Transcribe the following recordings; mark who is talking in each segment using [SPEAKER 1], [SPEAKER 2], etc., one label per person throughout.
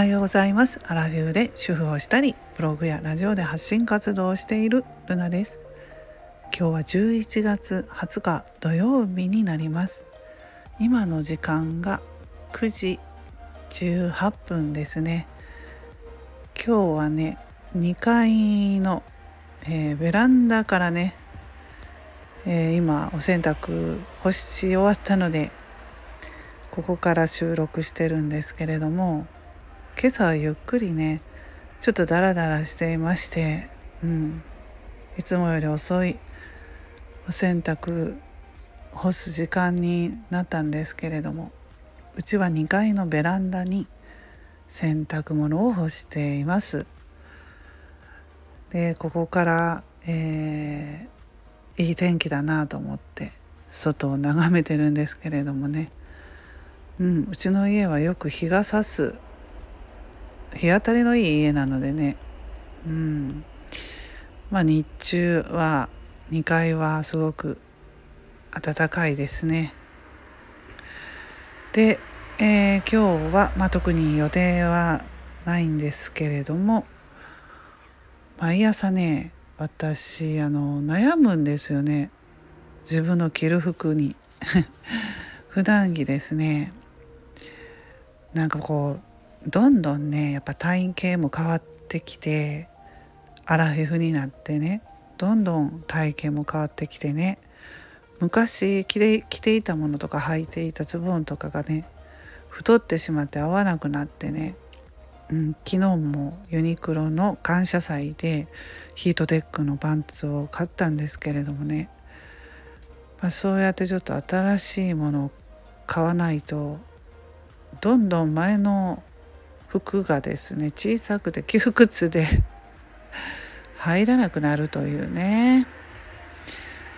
[SPEAKER 1] はようございます。アラフィフで主婦をしたりブログやラジオで発信活動をしているルナです。今日は11月20日土曜日になります。今の時間が9時18分ですね。今日はね2階の、えー、ベランダからね、えー、今お洗濯干し終わったのでここから収録してるんですけれども今朝はゆっくりねちょっとダラダラしていまして、うん、いつもより遅いお洗濯干す時間になったんですけれどもうちは2階のベランダに洗濯物を干しています。でここから、えー、いい天気だなと思って外を眺めてるんですけれどもね、うん、うちの家はよく日が差す日当たりのいい家なのでね。うん。まあ日中は2階はすごく暖かいですね。で、えー、今日は、まあ、特に予定はないんですけれども毎朝ね私あの悩むんですよね。自分の着る服に。普段着ですね。なんかこうどんどんねやっぱ体型も変わってきてアラフィフになってねどんどん体型も変わってきてね昔着て着ていたものとか履いていたズボンとかがね太ってしまって合わなくなってね、うん、昨日もユニクロの感謝祭でヒートテックのパンツを買ったんですけれどもね、まあ、そうやってちょっと新しいものを買わないとどんどん前の服がですね小さくて窮屈で 入らなくなるというね。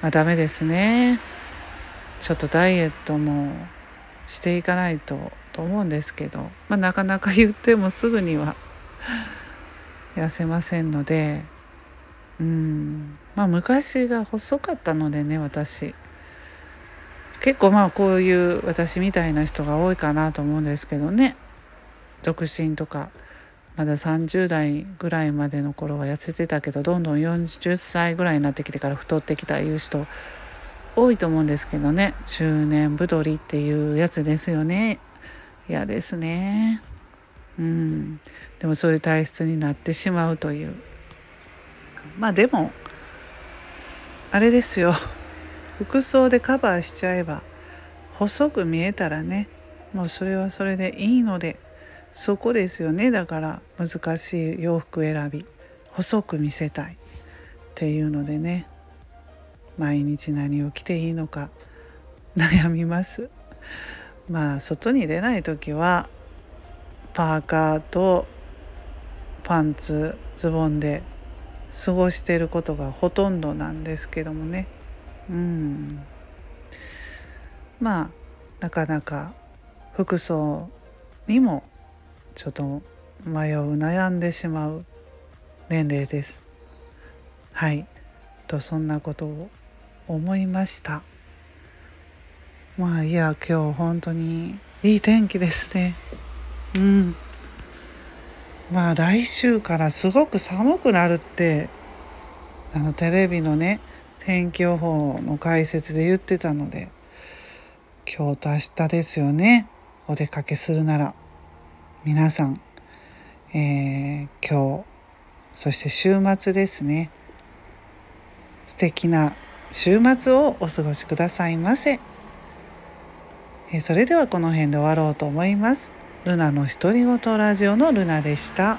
[SPEAKER 1] まあダメですね。ちょっとダイエットもしていかないとと思うんですけど、まあ、なかなか言ってもすぐには 痩せませんので。うん。まあ昔が細かったのでね私。結構まあこういう私みたいな人が多いかなと思うんですけどね。独身とかまだ30代ぐらいまでの頃は痩せてたけどどんどん40歳ぐらいになってきてから太ってきたいう人多いと思うんですけどね。中年太りっていうやつですよね。嫌ですね。うん。でもそういう体質になってしまうという。まあでもあれですよ。服装でカバーしちゃえば細く見えたらねもうそれはそれでいいのでそこですよね。だから難しい洋服選び。細く見せたいっていうのでね。毎日何を着ていいのか。悩みます。まあ外に出ない時はパーカーとパンツズボンで過ごしてることがほとんどなんですけどもね。うん。まあなかなか服装にもちょっと迷う悩んでしまう年齢です。はい。とそんなことを思いました。まあいや今日本当にいい天気ですね。うん。まあ来週からすごく寒くなるってあのテレビのね天気予報の解説で言ってたので今日と明日ですよね。お出かけするなら。皆さん、えー、今日そして週末ですね。素敵な週末をお過ごしくださいませ、えー、それではこの辺で終わろうと思います。ルナの独り言ラジオのルナでした。